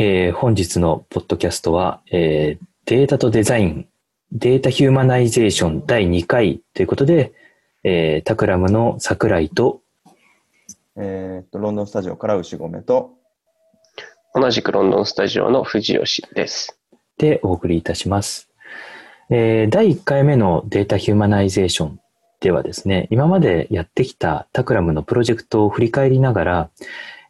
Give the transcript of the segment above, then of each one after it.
えー本日のポッドキャストは、えーデータとデザイン、 data humanization 第2回ということで、えー Takramの桜井と、えーっと、ロンドンスタジオから牛込と、同じくロンドンスタジオの藤吉です。でお送りいたします。えー第1回目の data humanization ではですね、今までやってきた Takramのプロジェクトを振り返りながら、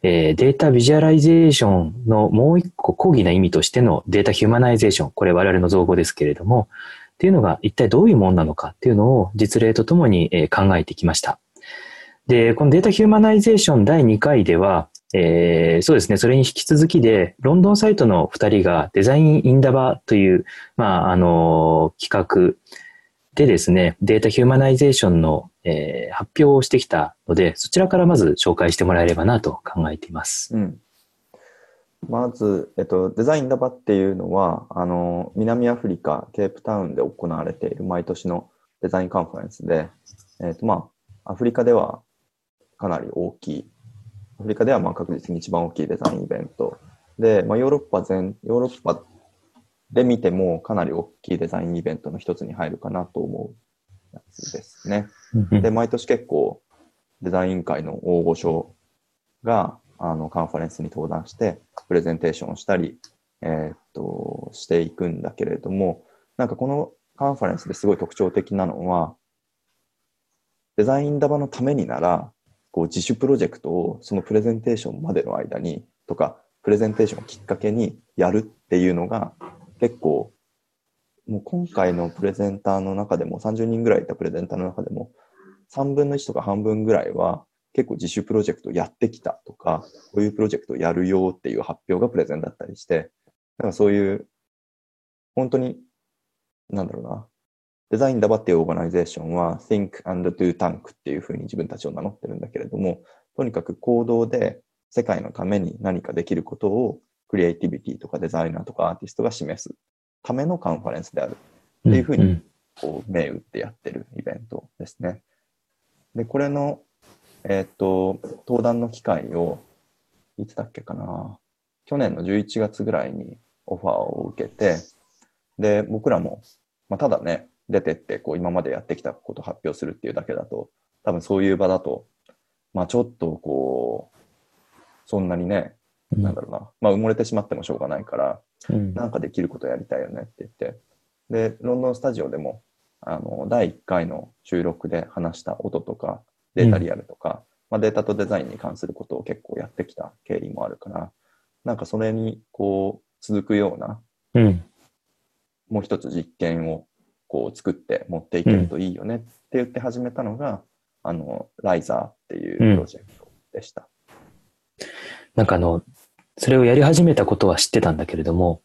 えー data visualization のもう一個広義な意味としての data humanization、これ我々の造語ですけれども、っていうのが一体どういうものなのかっていうのを実例とともに考えてきました。で、この data humanization 第2回では、えーそうですね、それに引き続きで、ロンドンサイトの2人が Design Indaba という、まあ、あの、企画でですね、 data humanization の、えー発表をしてきたので、そちらからまず紹介してもらえればなと考えています。うん。まず、えっと、デザインダバっていうのは、あの、南アフリカ、ケープタウンで行われている毎年のデザインカンファレンスで、えっと、まあ、アフリカではかなり大きい、アフリカではまあ確実に一番大きいデザインイベントで、まあ、ヨーロッパ全、ヨーロッパで見てもかなり大きいデザインイベントの一つに入るかなと思うやつですね。で、毎年結構デザイン界の大御所があのカンファレンスに登壇してプレゼンテーションをしたり、えーっと、していくんだけれども、なんかこのカンファレンスですごい特徴的なのは、デザインダバのためになら、こう自主プロジェクトをそのプレゼンテーションまでの間にとか、プレゼンテーションをきっかけにやるっていうのが結構もう今回のプレゼンターの中でも30人ぐらいいたプレゼンターの中でも3分の1とか半分ぐらいは結構自主プロジェクトやってきたとか、こういうプロジェクトやるよっていう発表がプレゼンだったりして、だからそういう、本当に、なんだろうな、デザインダバっていうオーガナイゼーションは Think and Do Tank っていうふうに自分たちを名乗ってるんだけれども、とにかく行動で世界のために何かできることをクリエイティビティとかデザイナーとかアーティストが示すためのカンファレンスである。っていうふうにんこう、銘打ってやってるイベントですね。で、これの、えーっと、登壇の機会を、いつだっけかな。去年の11月ぐらいにオファーを受けて、で、僕らも、まあ、ただね、出てって、こう、今までやってきたことを発表するっていうだけだと、多分そういう場だと、まあ、ちょっと、こう、そんなにね、うんなんだろうな、まあ、埋もれてしまってもしょうがないから、うん。なんかできることやりたいよねって言って、で、ロンドンスタジオでも、あの、第1回の収録で話した音とか、データリアルとか、まあ、データとデザインに関することを結構やってきた経緯もあるから、なんかそれに、こう、続くような、うん。もう一つ実験を、こう、作って持っていけるといいよねって言って始めたのが、あの、ライザーっていうプロジェクトでした。なんかあの、それをやり始めたことは知ってたんだけれども、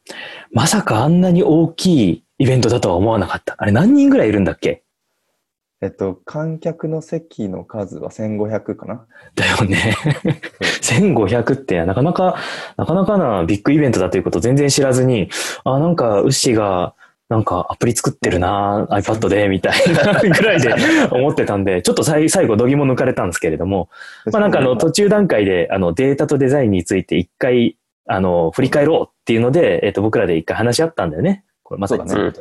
まさかあんなに大きいイベントだとは思わなかった。あれ何人ぐらいいるんだっけ？えっと、観客の席の数は1500かな？だよね。1500 ってなかなか、なかなかなビッグイベントだということを全然知らずに、あ、なんか、ウッシーが、なんかアプリ作ってるな iPad で、みたいなぐらいで 思ってたんで、ちょっと最最後、度肝抜かれたんですけれども、まあなんかあの、途中段階で、あの、データとデザインについて一回、あの、振り返ろうっていうので、えっと、僕らで一回話し合ったんだよね。これまさにそね。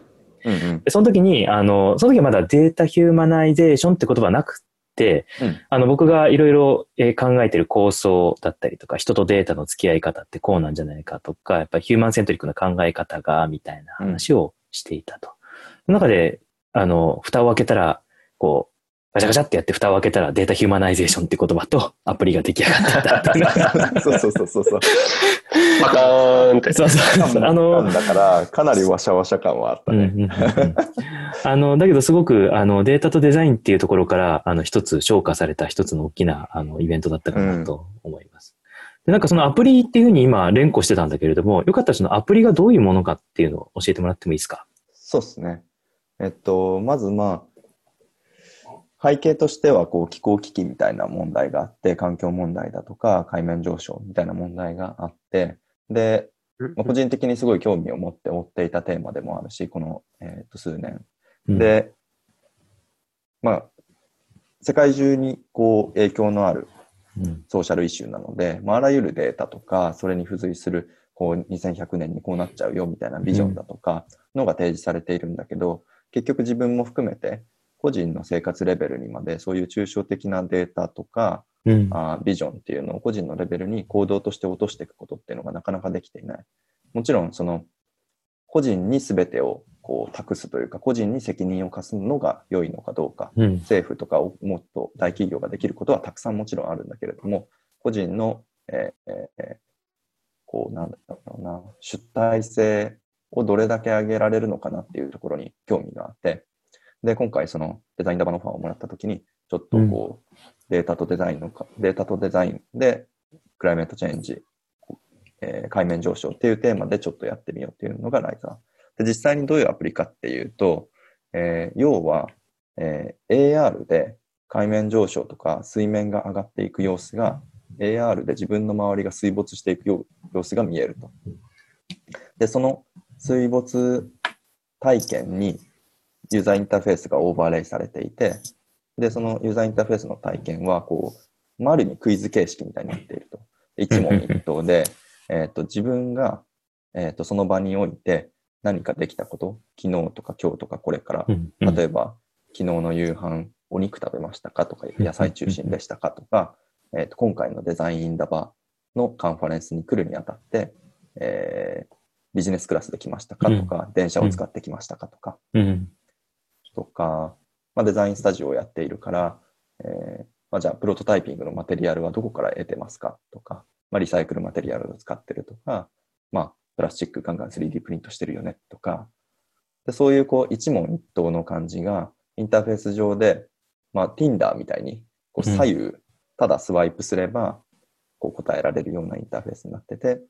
うんうん。でその時に、あの、その時はまだ data humanization って言葉はなくて、うんあの、僕がいろいろえー考えてる構想だったりとか、人とデータの付き合い方ってこうなんじゃないかとか、やっぱり human centric な考え方が、みたいな話をしていたと。その中で、あの、蓋を開けたら、こう、ガチャガチャってやって蓋を開けたら data humanization って言葉とアプリが出来上がってたっていう。そうそうそうそうそう。パカーンって。そうそうそう。ああの、だから、かなりワシャワシャ感はあったね。うんうんうんうん あの、だけどすごく、あの、データとデザインっていうところから、あの、一つ消化された一つの大きな、あの、イベントだったかなと思います。で、なんかそのアプリっていうふうに今連呼してたんだけれども、よかったらそのアプリがどういうものかっていうのを教えてもらってもいいですか？そうですね。えっと、まずまあ、背景としては、こう、気候危機みたいな問題があって、環境問題だとか、海面上昇みたいな問題があって、で、まあ個人的にすごい興味を持って追っていたテーマでもあるし、この、えっと数年。うん、で、まあ、世界中にこう影響のあるうん、ソーシャルイシューなので、まあ、あらゆるデータとか、それに付随するこう2100年にこうなっちゃうよみたいなビジョンだとかのが提示されているんだけど、結局自分も含めて個人の生活レベルにまでそういう抽象的なデータとか、うん。あービジョンっていうのを個人のレベルに行動として落としていくことっていうのがなかなかできていない。もちろんその個人に全てをこう託すというか個人に責任を課すのが良いのかどうかうん。政府とかをもっと大企業ができることはたくさんもちろんあるんだけれども、個人の、えーえこう、なんだろうな、主体性をどれだけ上げられるのかなっていうところに興味があって、で、今回そのデザインダバのファンをもらったときに、ちょっとこう、データとデザインのか、データとデザインで、クライメートチェンジ、えー海面上昇っていうテーマでちょっとやってみようっていうのがライザー。で、実際にどういうアプリかっていうと、えー要は、えー AR で海面上昇とか水面が上がっていく様子が AR で自分の周りが水没していく様子が見えると。で、その水没体験にユーザーインターフェースがオーバーレイされていて、で、そのユーザーインターフェースの体験は、こう、まあある意味クイズ形式みたいになっていると。一問一答で、えっと、自分が、えっと、その場において何かできたこと、昨日とか今日とかこれからうん。例えば、昨日の夕飯、お肉食べましたかとか、野菜中心でしたかとか、えーと今回のデザインインダバのカンファレンスに来るにあたって、えービジネスクラスで来ましたかとか、電車を使ってきましたかとか、うん。とか、まあ、デザインスタジオをやっているから、えーまあ、じゃあ、プロトタイピングのマテリアルはどこから得てますかとか、まあ、リサイクルマテリアルを使ってるとか、まあ、プラスチックガンガン 3D プリントしてるよねとか、でそういうこう一問一答の感じがインターフェース上で、まあ、Tinder みたいにこううん左右ただスワイプすればこう答えられるようなインターフェースになってて、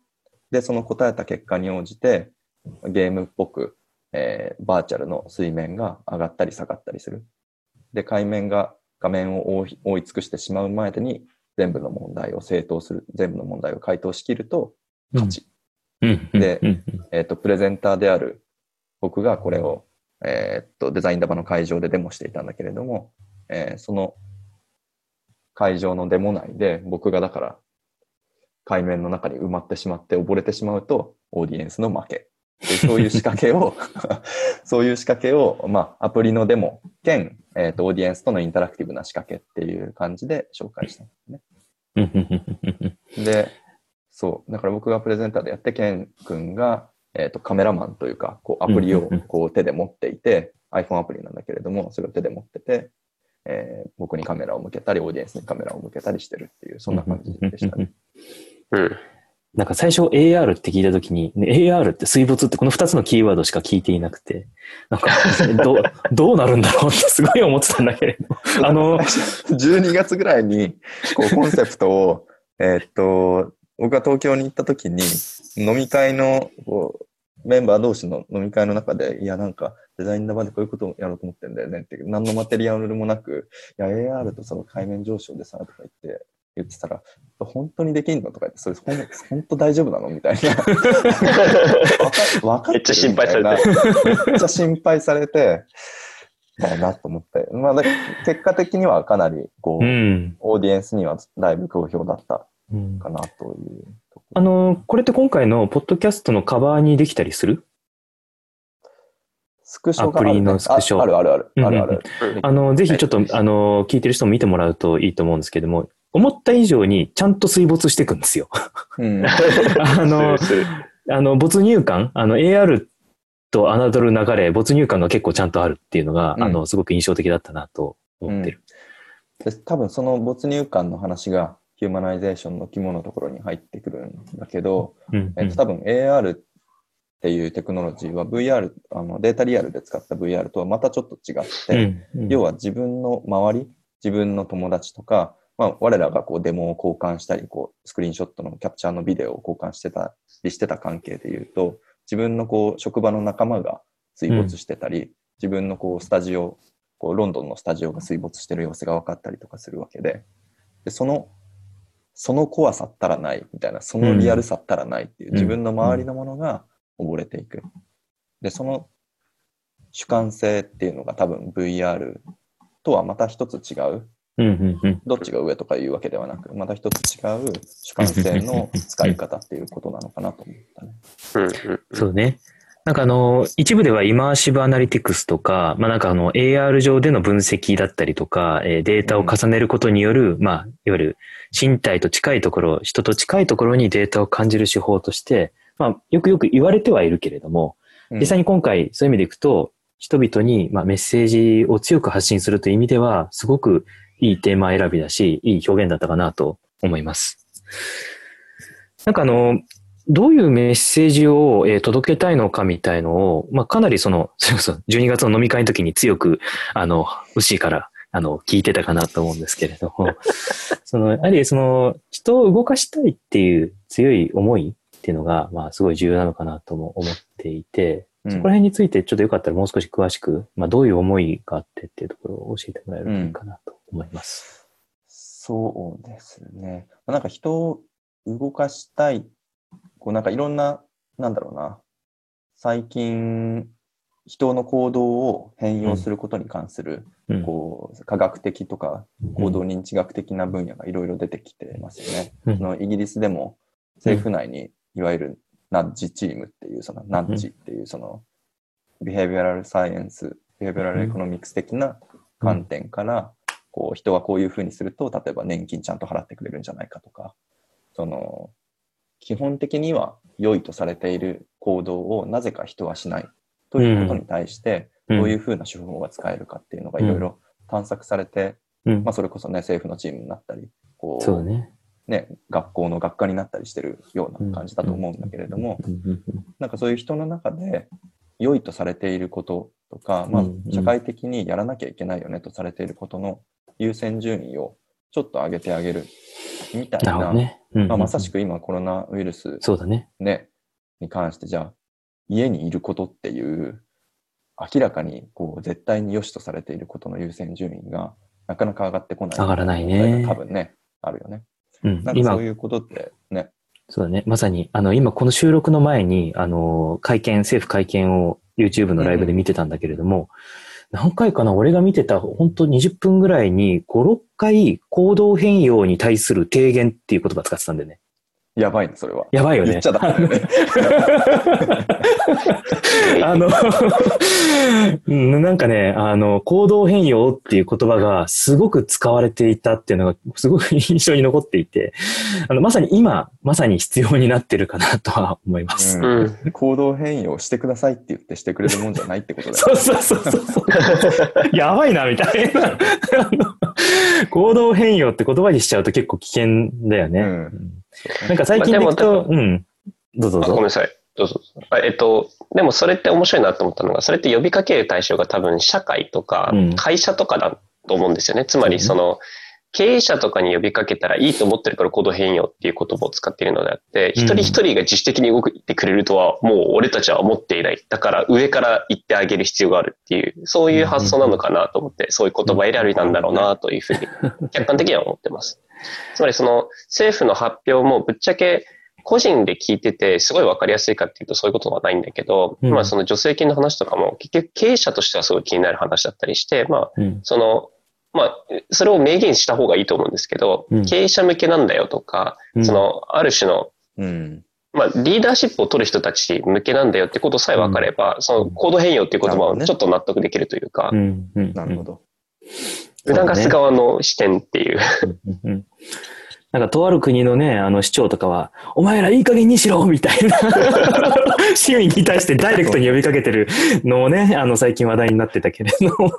で、その答えた結果に応じてゲームっぽく、えーバーチャルの水面が上がったり下がったりする。で、海面が画面を覆い尽くしてしまう前に全部の問題を正当する、全部の問題を回答しきると勝ち。うん。でうん、えっ、と、プレゼンターである僕がこれを、えっ、と、デザインダバの会場でデモしていたんだけれども、えーその会場のデモ内で僕がだから海面の中に埋まってしまって溺れてしまうとオーディエンスの負け。でそういう仕掛けを、そういう仕掛けを、まあ、アプリのデモ兼、えっ、と、オーディエンスとのインタラクティブな仕掛けっていう感じで紹介したんですね。で、そう。だから僕がプレゼンターでやって、ケン君が、えっ、と、カメラマンというか、こう、アプリをこう手で持っていて、iPhone アプリなんだけれども、それを手で持ってて、えー僕にカメラを向けたり、オーディエンスにカメラを向けたりしてるっていう、そんな感じでしたね。うん。なんか最初 AR って聞いたときに、ね AR って水没ってこの二つのキーワードしか聞いていなくて、なんか、どう、どうなるんだろうってすごい思ってたんだけれど。あの、12月ぐらいに、こう、コンセプトを、えーっと、僕が東京に行った時に、飲み会の、こう、メンバー同士の飲み会の中で、いや、なんか、デザインの場でこういうことをやろうと思ってんだよねっていう、何のマテリアルもなく、いや、AR とその海面上昇でさ、とか言って、言ってたら、本当にできんの？とか言って、それ、本当大丈夫なの？みたいな。わかってるめっちゃ心配されてみたいなめっちゃ心配されて、だなと思って。まあ、だ結果的にはかなり、こう、うん。オーディエンスにはだいぶ好評だったうんかなというとこあの、これって今回のポッドキャストのカバーにできたりする？スクショアプリのスクショああるあるある。うんあるある。あの、ぜひちょっとはい、あの、聞いてる人も見てもらうといいと思うんですけども、思った以上にちゃんと水没していくんですよ。うん。あの、あの、没入感、あの、AR と侮る流れ、没入感が結構ちゃんとあるっていうのが、うんあの、すごく印象的だったなと思ってる。で多分その没入感の話がヒューマナイゼーションの肝のところに入ってくるんだけど、うん。えっと、多分 AR っていうテクノロジーは VR、あのデータリアルで使った VR とはまたちょっと違って、うん要は自分の周り、自分の友達とか、まあ、我らがこうデモを交換したり、こう、スクリーンショットのキャプチャーのビデオを交換してたりしてた関係で言うと、自分のこう、職場の仲間が水没してたり、自分のこう、スタジオ、こう、ロンドンのスタジオが水没してる様子が分かったりとかするわけで、で、その、その怖さったらないみたいな、そのリアルさったらないっていう、うん自分の周りのものが溺れていく。で、その主観性っていうのが多分 VR とはまた一つ違ううんうんうん。どっちが上とかいうわけではなく、また一つ違う主観性の使い方っていうことなのかなと思ったね。うんうんうんそうね。なんかあの、一部ではイマーシブアナリティクスとか、まあなんかあの AR 上での分析だったりとか、えーデータを重ねることによる、まあ、いわゆる身体と近いところ、人と近いところにデータを感じる手法として、まあ、よくよく言われてはいるけれども、うん実際に今回そういう意味でいくと、人々にまあメッセージを強く発信するという意味では、すごくいいテーマ選びだし、いい表現だったかなと思います。なんかあの、どういうメッセージを、えー届けたいのかみたいのを、まあ、かなりその、それこそ12月の飲み会の時に強く、あの、牛から、あの、聞いてたかなと思うんですけれども、その、やはりその、人を動かしたいっていう強い思いっていうのが、まあ、すごい重要なのかなとも思っていて、うんそこら辺についてちょっとよかったらもう少し詳しく、まあ、どういう思いがあってっていうところを教えてもらえるといいかなと思います。そうですね。まあなんか人を動かしたい、こうなんかいろんな、なんだろうな、最近、人の行動を変容することに関する、うん。こう、科学的とか行動認知学的な分野がいろいろ出てきてますよね。うん。そのイギリスでも政府内にいわゆるナッジチームっていう、そのナッジっていうその、behavioral science、 behavioral economics 的な観点から、こう人はこういうふうにすると、例えば年金ちゃんと払ってくれるんじゃないかとか、その、基本的には良いとされている行動をなぜか人はしないということに対して、うん。どういうふうな手法が使えるかっていうのがいろいろ探索されて、うん。まあそれこそね、政府のチームになったり、こう、ね。ね、学校の学科になったりしてるような感じだと思うんだけれども、なんかそういう人の中で良いとされていることとか、まあ社会的にやらなきゃいけないよねとされていることの優先順位をちょっと上げてあげるみたいな、なるほどね。うんうんうん。まあ、まさしく今コロナウイルス、そうだね。ね、に関してじゃあ家にいることっていう明らかにこう絶対に良しとされていることの優先順位がなかなか上がってこない。上がらないね。多分ねあるよね。うん。今なんかそう、いうことってね。そうだね。まさに、あの、今この収録の前に、あの、会見、政府会見を YouTube のライブで見てたんだけれども、何回かな俺が見てた、本当20分ぐらいに、5、6回行動変容に対する提言っていう言葉使ってたんだよね。やばいねそれはやばいよね。言っちゃダメだよね あの、う んなんかね、あの、行動変容っていう言葉がすごく使われていたっていうのがすごく印象に残っていて、あの、まさに今、まさに必要になってるかなとは思います。うんうん。行動変容してくださいって言ってしてくれるもんじゃないってことだよそうね。そうそうそうそう。やばいな、みたいな。行動変容って言葉にしちゃうと結構危険だよね。うんうんなんか最近でいうん。どうぞどうぞ。あごめんなさい。どうぞ。あえっと、でもそれって面白いなと思ったのが、それって呼びかける対象が多分社会とかうん会社とかだと思うんですよね。つまりその、経営者とかに呼びかけたらいいと思ってるから行動変容っていう言葉を使っているのであって、うん一人一人が自主的に動いてくれるとはもう俺たちは思っていない。だから上から言ってあげる必要があるっていう、そういう発想なのかなと思って、そういう言葉選びなんだろうなというふうに客観的には思ってます。つまりその政府の発表もぶっちゃけ個人で聞いててすごいわかりやすいかっていうとそういうことはないんだけど、うんまあその助成金の話とかも結局経営者としてはすごい気になる話だったりして、まあうん。その、まあ、それを明言した方がいいと思うんですけど、うん経営者向けなんだよとか、うんその、ある種の、うん。まあ、リーダーシップを取る人たち向けなんだよってことさえ分かれば、その行動変容っていう言葉をちょっと納得できるというか。なるほど。促す側の視点っていう。なんか、とある国のね、あの市長とかは、お前らいい加減にしろみたいな、市民に対してダイレクトに呼びかけてるのをね、あの、最近話題になってたけれども。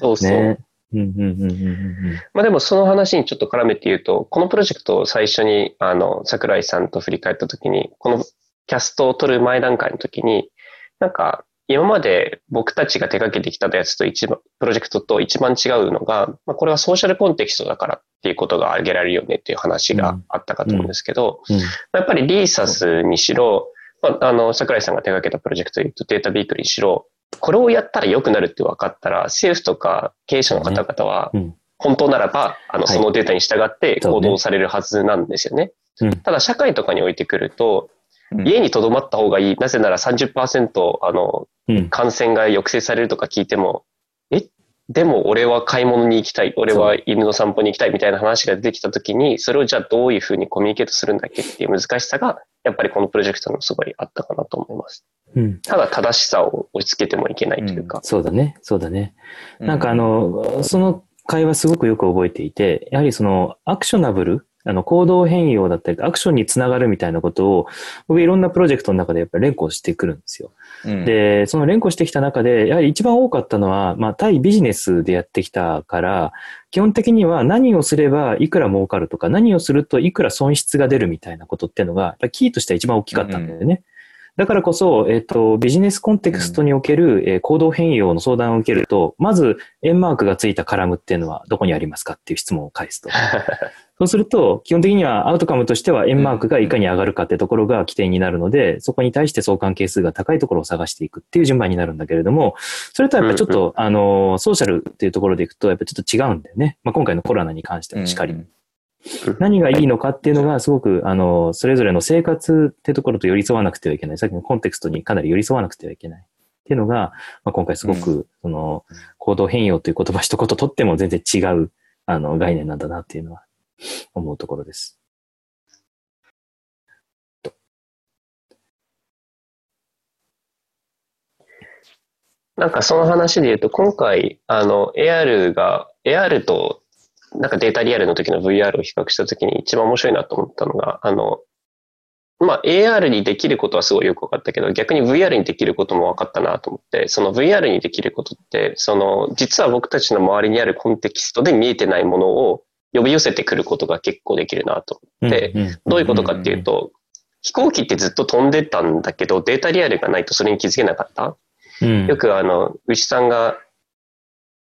そうそう。ね。うんうんうんうんうんまあでもその話にちょっと絡めて言うと、このプロジェクトを最初に、あの、桜井さんと振り返ったときに、このキャストを取る前段階のときに、なんか、今まで僕たちが手掛けてきたやつと一番、プロジェクトと一番違うのが、まあこれはソーシャルコンテキストだからっていうことが挙げられるよねっていう話があったかと思うんですけど、うん。まあやっぱりリーサスにしろ、まあ、あの、桜井さんが手掛けたプロジェクトで言うとデータビークリーにしろ、これをやったら良くなるって分かったら、政府とか経営者の方々はうん、本当ならば、あの、はい。そのデータに従って行動されるはずなんですよね。うん。ただ、社会とかにおいてくると、うん家に留まった方がいい。なぜなら30%、あの、うん。感染が抑制されるとか聞いても、え？でも俺は買い物に行きたい、俺は犬の散歩に行きたいみたいな話が出てきたときに、それをじゃあどういうふうにコミュニケートするんだっけ？っていう難しさが、やっぱりこのプロジェクトのすごいあったかなと思います。うん。ただ正しさを押し付けてもいけないというか。そうだね。そうだね。なんかあの、その会話すごくよく覚えていて、やはりそのアクショナブル、あの行動変容だったり、アクションにつながるみたいなことを、僕いろんなプロジェクトの中でやっぱり連呼してくるんですよ。うん、で、その連呼してきた中で、やはり一番多かったのは、まあ対ビジネスでやってきたから、基本的には何をすればいくら儲かるとか、何をするといくら損失が出るみたいなことっていうのが、やっぱりキーとしては一番大きかったんだよね。だからこそ、えっ、と、ビジネスコンテクストにおける、えー行動変容の相談を受けると、まず、円マークがついたカラムっていうのはどこにありますかっていう質問を返すと。そうすると、基本的にはアウトカムとしては円マークがいかに上がるかってところが起点になるので、そこに対して相関係数が高いところを探していくっていう順番になるんだけれども、それとはやっぱりちょっと、あの、ソーシャルっていうところでいくと、やっぱちょっと違うんだよね。まあ、今回のコロナに関してもしかり。何がいいのかっていうのがすごく、あの、それぞれの生活ってところと寄り添わなくてはいけない。さっきのコンテクストにかなり寄り添わなくてはいけない。っていうのが、まあ、今回すごく、その、行動変容という言葉一言とっても全然違う、あの、概念なんだなっていうのは思うところです。なんかその話で言うと、今回、あの、AR が、AR と、なんかデータリアルの時の VR を比較した時に一番面白いなと思ったのが、あの、まあ、AR にできることはすごいよく分かったけど、逆に VR にできることも分かったなと思って、その VR にできることって、その、実は僕たちの周りにあるコンテキストで見えてないものを呼び寄せてくることが結構できるなと。思って、うんうん。どういうことかっていうと、飛行機ってずっと飛んでたんだけど、データリアルがないとそれに気づけなかった。うん。よくあの、牛さんが、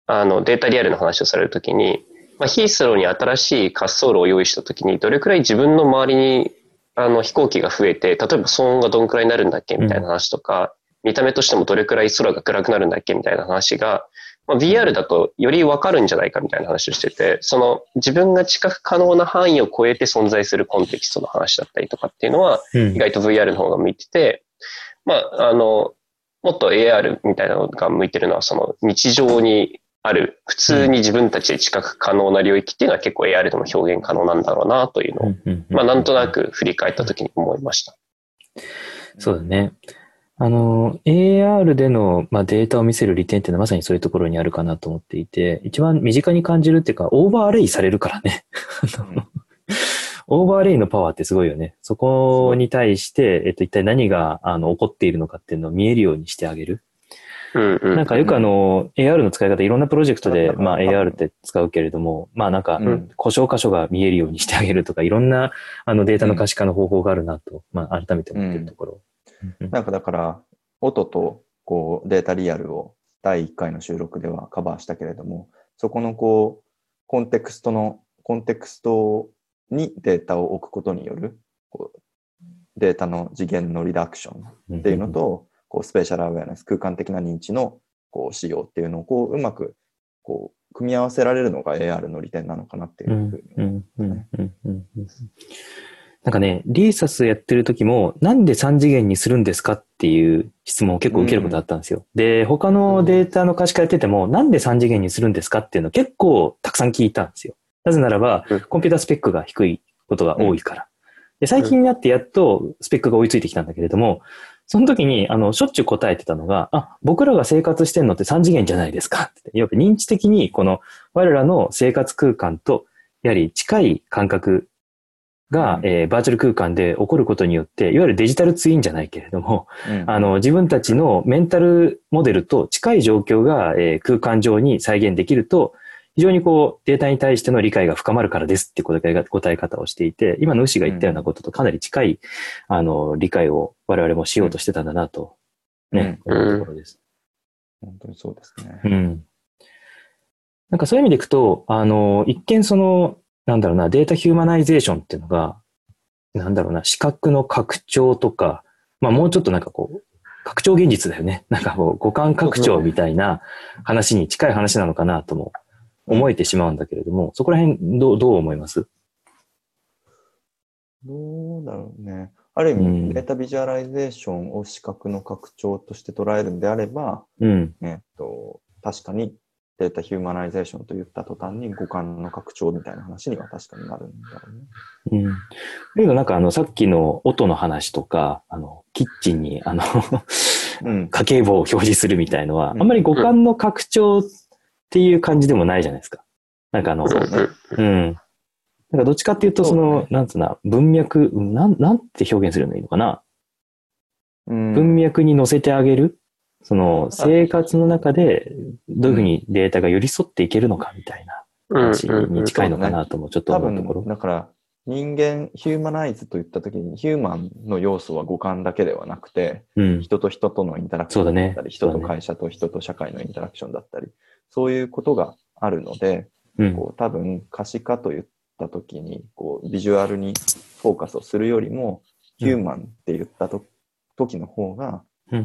あの、データリアルの話をされるときに、まあ、ヒースローに新しい滑走路を用意したときに、どれくらい自分の周りに、あの、飛行機が増えて、例えば騒音がどんくらいになるんだっけみたいな話とか、見た目としてもどれくらい空が暗くなるんだっけみたいな話が、まあ、VR だとよりわかるんじゃないかみたいな話をしてて、その自分が知覚可能な範囲を超えて存在するコンテキストの話だったりとかっていうのは、うん意外と VR の方が向いてて、まあ、あの、もっと AR みたいなのが向いてるのは、その日常にある、普通に自分たちで知覚可能な領域っていうのは結構 AR でも表現可能なんだろうなというのを、うんうんまあ、なんとなく振り返った時に思いました。そうだね。あの、AR での、まあ、データを見せる利点っていうのはまさにそういうところにあるかなと思っていて、一番身近に感じるっていうか、オーバーレイされるからね。オーバーレイのパワーってすごいよね。そこに対して、えっと、一体何が、あの、起こっているのかっていうのを見えるようにしてあげる。うんうん。なんかよくあの、AR の使い方、いろんなプロジェクトで、まあうん AR って使うけれども、まあなんかうん、故障箇所が見えるようにしてあげるとか、いろんな、あの、データの可視化の方法があるなと、まあ改めて思っているところ。うん。なんかだから、音とこうデータリアルを第1回の収録ではカバーしたけれども、そこのこう、コンテクストの、コンテクストにデータを置くことによる、こうデータの次元のリダクションっていうの、と、こうスペシャルアウェアネス、空間的な認知のこう使用っていうのをこううまくこう組み合わせられるのが AR の利点なのかなっていううんふうにう思いますんうんうんうんうんなんかね、リーサスやってる時も、なんで3次元にするんですかっていう質問を結構受けることあったんですよ。で、他のデータの可視化やってても、なんで3次元にするんですかっていうのを結構たくさん聞いたんですよ。なぜならばうん、コンピュータースペックが低いことが多いから。で最近になってやっとスペックが追いついてきたんだけれども、その時に、あの、しょっちゅう答えてたのが、あ、僕らが生活してんのって3次元じゃないですかって。やっぱ認知的に、この、我らの生活空間と、やはり近い感覚が、うんえーバーチャル空間で起こることによって、いわゆるデジタルツインじゃないけれども、うんあの、自分たちのメンタルモデルと近い状況が、えー空間上に再現できると、非常にこう、データに対しての理解が深まるからですって答え答え方をしていて、今の牛が言ったようなこととかなり近い、あの、理解を我々もしようとしてたんだなと、ね、うん思うところです。本当にそうですね。うん。なんかそういう意味でいくと、あの、一見その、なんだろうな、 data humanization っていうのが、なんだろうな、視覚の拡張とか、まあもうちょっとなんかこう、拡張現実だよね。なんかこう、五感拡張みたいな話に近い話なのかなとも思えてしまうんだけれども、そこら辺どう、どう思います？どうだろうね。ある意うん味、 data visualization を視覚の拡張として捉えるんであれば、うん。えっと、確かに data humanization と言った途端に五感の拡張みたいな話には確かになるんだろうね。うん。だけどなん。かあの、さっきの音の話とか、あの、キッチンにあの、うん。家計簿を表示するみたいのは、うん。あん。まり五感の拡張っていう感じでもないじゃないですか。なん。かあの、う。ん。なん。かどっちかっていうと、その、そうなん。つうな、文脈、なん、なん。て表現するのいいのかな。うん。文脈に乗せてあげる。その、生活の中で、どういうふうにデータが寄り添っていけるのかみたいな話に近いのかなともちょっと多思うところ分、。だから、人間、ヒューマナイズと言ったときに、ヒューマンの要素は五感だけではなくて、うん。人と人とのインタラクションだったり、人と会社と人と社会のインタラクションだったり、そういうことがあるので、うん。こう多分可視化と言ったときに、こうビジュアルにフォーカスをするよりも、ヒューマンって言ったと時の方が、うん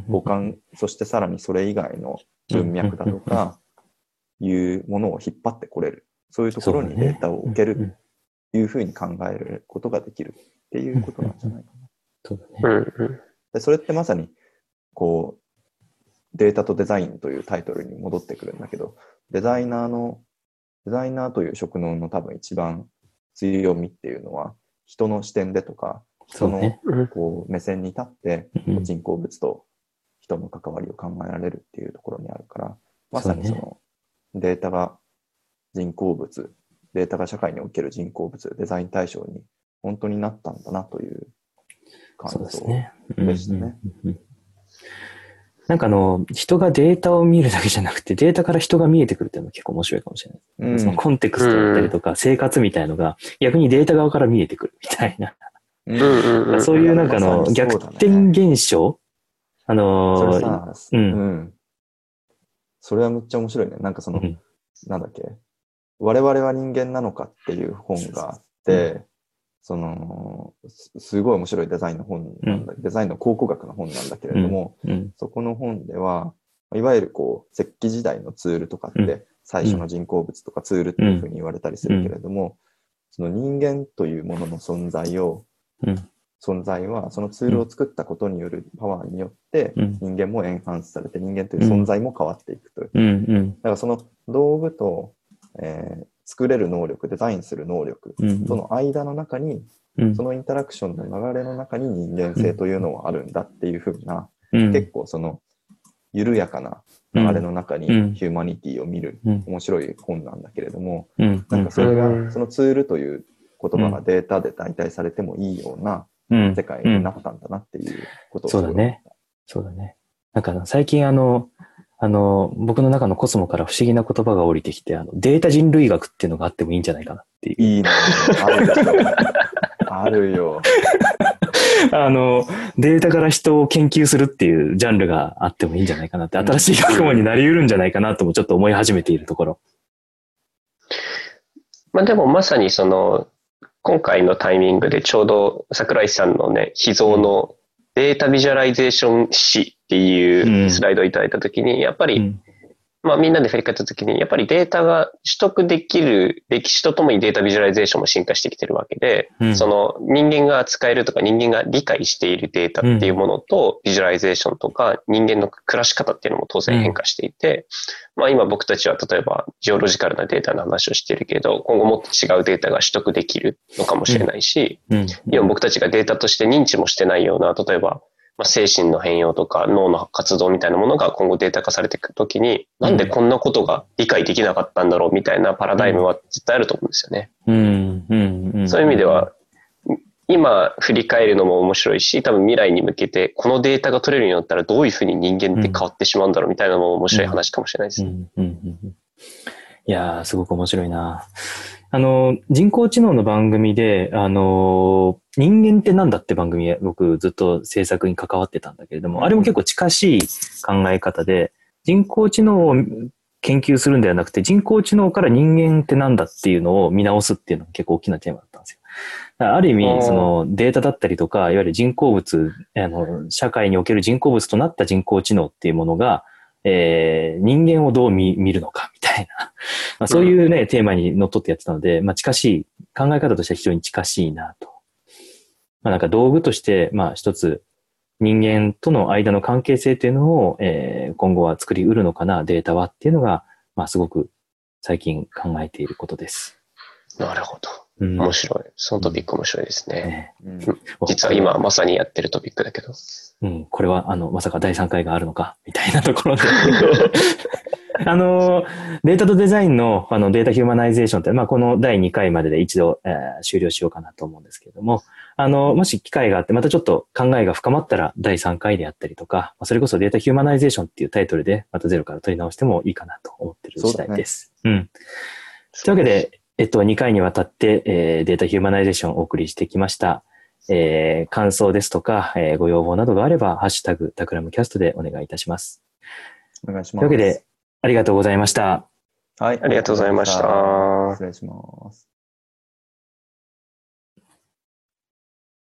五感、そしてさらにそれ以外の文脈だとか、いうものを引っ張ってこれる。そういうところにデータを置けるいうふうに考えることができるっていうことなんじゃないかな。そうだね。うんうんでそれってまさに、こう、データとデザインというタイトルに戻ってくるんだけど、デザイナーの、デザイナーという職能の多分一番強みっていうのは、人の視点でとか、人のそうね。うんこう目線に立ってうん人工物と人の関わりを考えられるっていうところにあるから、まさにそのデータが人工物、データが社会における人工物、デザイン対象に本当になったんだなという感想ね。でしたね。うんうんうんなんかあの、人がデータを見るだけじゃなくて、データから人が見えてくるっていうのも結構面白いかもしれない。うんそのコンテクストだったりとか、生活みたいのが、逆にデータ側から見えてくるみたいな。そういうなんかあの、逆転現象あそのれさ、ううん。ん。それはめっちゃ面白いね。なんかその、うん。なんだっけ、我々は人間なのかっていう本があって、その、すすごい面白いデザインの本なんだ、デザインの考古学の本なんだけれども、うん、そこの本では、いわゆるこう、石器時代のツールとかっうん。て、最初の人工物とかツールっていうふうに言われたりするけれども、その人間というものの存在を、うん、存在はそのツールを作ったことによるパワーによってうん。人間もエンハンスされて人間という存在も変わっていくという。うん、うん、だからその道具と、えー作れる能力、デザインする能力うん、との間の中に、うん。そのインタラクションの流れの中に人間性というのはあるんだっていうふうな、うん、結構その緩やかな流れの中にうん。ヒューマニティを見るうん、面白い本なんだけれども、うん、なんかそれうん。が、そのツールという言葉がデータで代替されてもいいようなうん、世界になったんだなっていうことをそうだね。そうだね。なんか最近あの、あの、僕の中のコスモから不思議な言葉が降りてきて、あの、データ人類学っていうのがあってもいいんじゃないかなっていう。いいね。あるよ。あるよ。あの、データから人を研究するっていうジャンルがあってもいいんじゃないかなって、新しい学問になり得るんじゃないかなともちょっと思い始めているところ。まあでもまさにその、今回のタイミングでちょうど桜井さんのね、秘蔵のdata visualization 史っていううんスライドをいただいたときに、やっぱり、うん。まあみんなで振り返ったときに、やっぱりデータが取得できる歴史とともに data visualization も進化してきてるわけで、うん。その人間が扱えるとか人間が理解しているデータっていうものと、 visualization とか人間の暮らし方っていうのも当然変化していて、まあ今僕たちは例えば geological なデータの話をしているけれど、今後もっと違うデータが取得できるのかもしれないし、うん。今僕たちがデータとして認知もしてないような、例えば、まあ、精神の変容とか脳の活動みたいなものが今後データ化されていくときに、なんでこんなことが理解できなかったんだろうみたいなパラダイムは絶対あると思うんですよね。うん。うん。うん。そういう意味では、今振り返るのも面白いし、多分未来に向けてこのデータが取れるようになったらどういうふうに人間って変わってしまうんだろうみたいなのも面白い話かもしれないですいやー、すごく面白いな。あの、人工知能の番組で、あの、人間ってなんだって番組、僕ずっと制作に関わってたんだけれども、あれも結構近しい考え方で、人工知能を研究するんではなくて、人工知能から人間ってなんだっていうのを見直すっていうのが結構大きなテーマだったんですよ。ある意味、そのデータだったりとか、いわゆる人工物、あの、社会における人工物となった人工知能っていうものが、えー人間をどう見見るのかみたいな、まあ、そういうね、テーマにのっとってやってたので、まあ、近しい、考え方としては非常に近しいなと。まあ、なんか道具として、まあ、一つ、人間との間の関係性っていうのを、えー今後は作り得るのかな、データはっていうのが、まあ、すごく最近考えていることです。なるほど。うん面白い。そのトピック面白いですね。ねうん実は今まさにやってるトピックだけど。うん、これは、あの、まさか第3回があるのか、みたいなところで。あの、データとデザインのあの data humanization って、まあ、この第2回までで一度、えー終了しようかなと思うんですけれども、あの、もし機会があって、またちょっと考えが深まったら第3回であったりとか、まあそれこそ data humanization っていうタイトルで、またゼロから録り直してもいいかなと思ってる次第です。うん。というわけで、えっと、2回にわたって、えー data humanization をお送りしてきました。えー感想ですとか、えーご要望などがあれば、ハッシュタグ、 Takram Cast でお願いいたします。お願いします。というわけで、ありがとうございました。はい。ありがとうございました失礼します。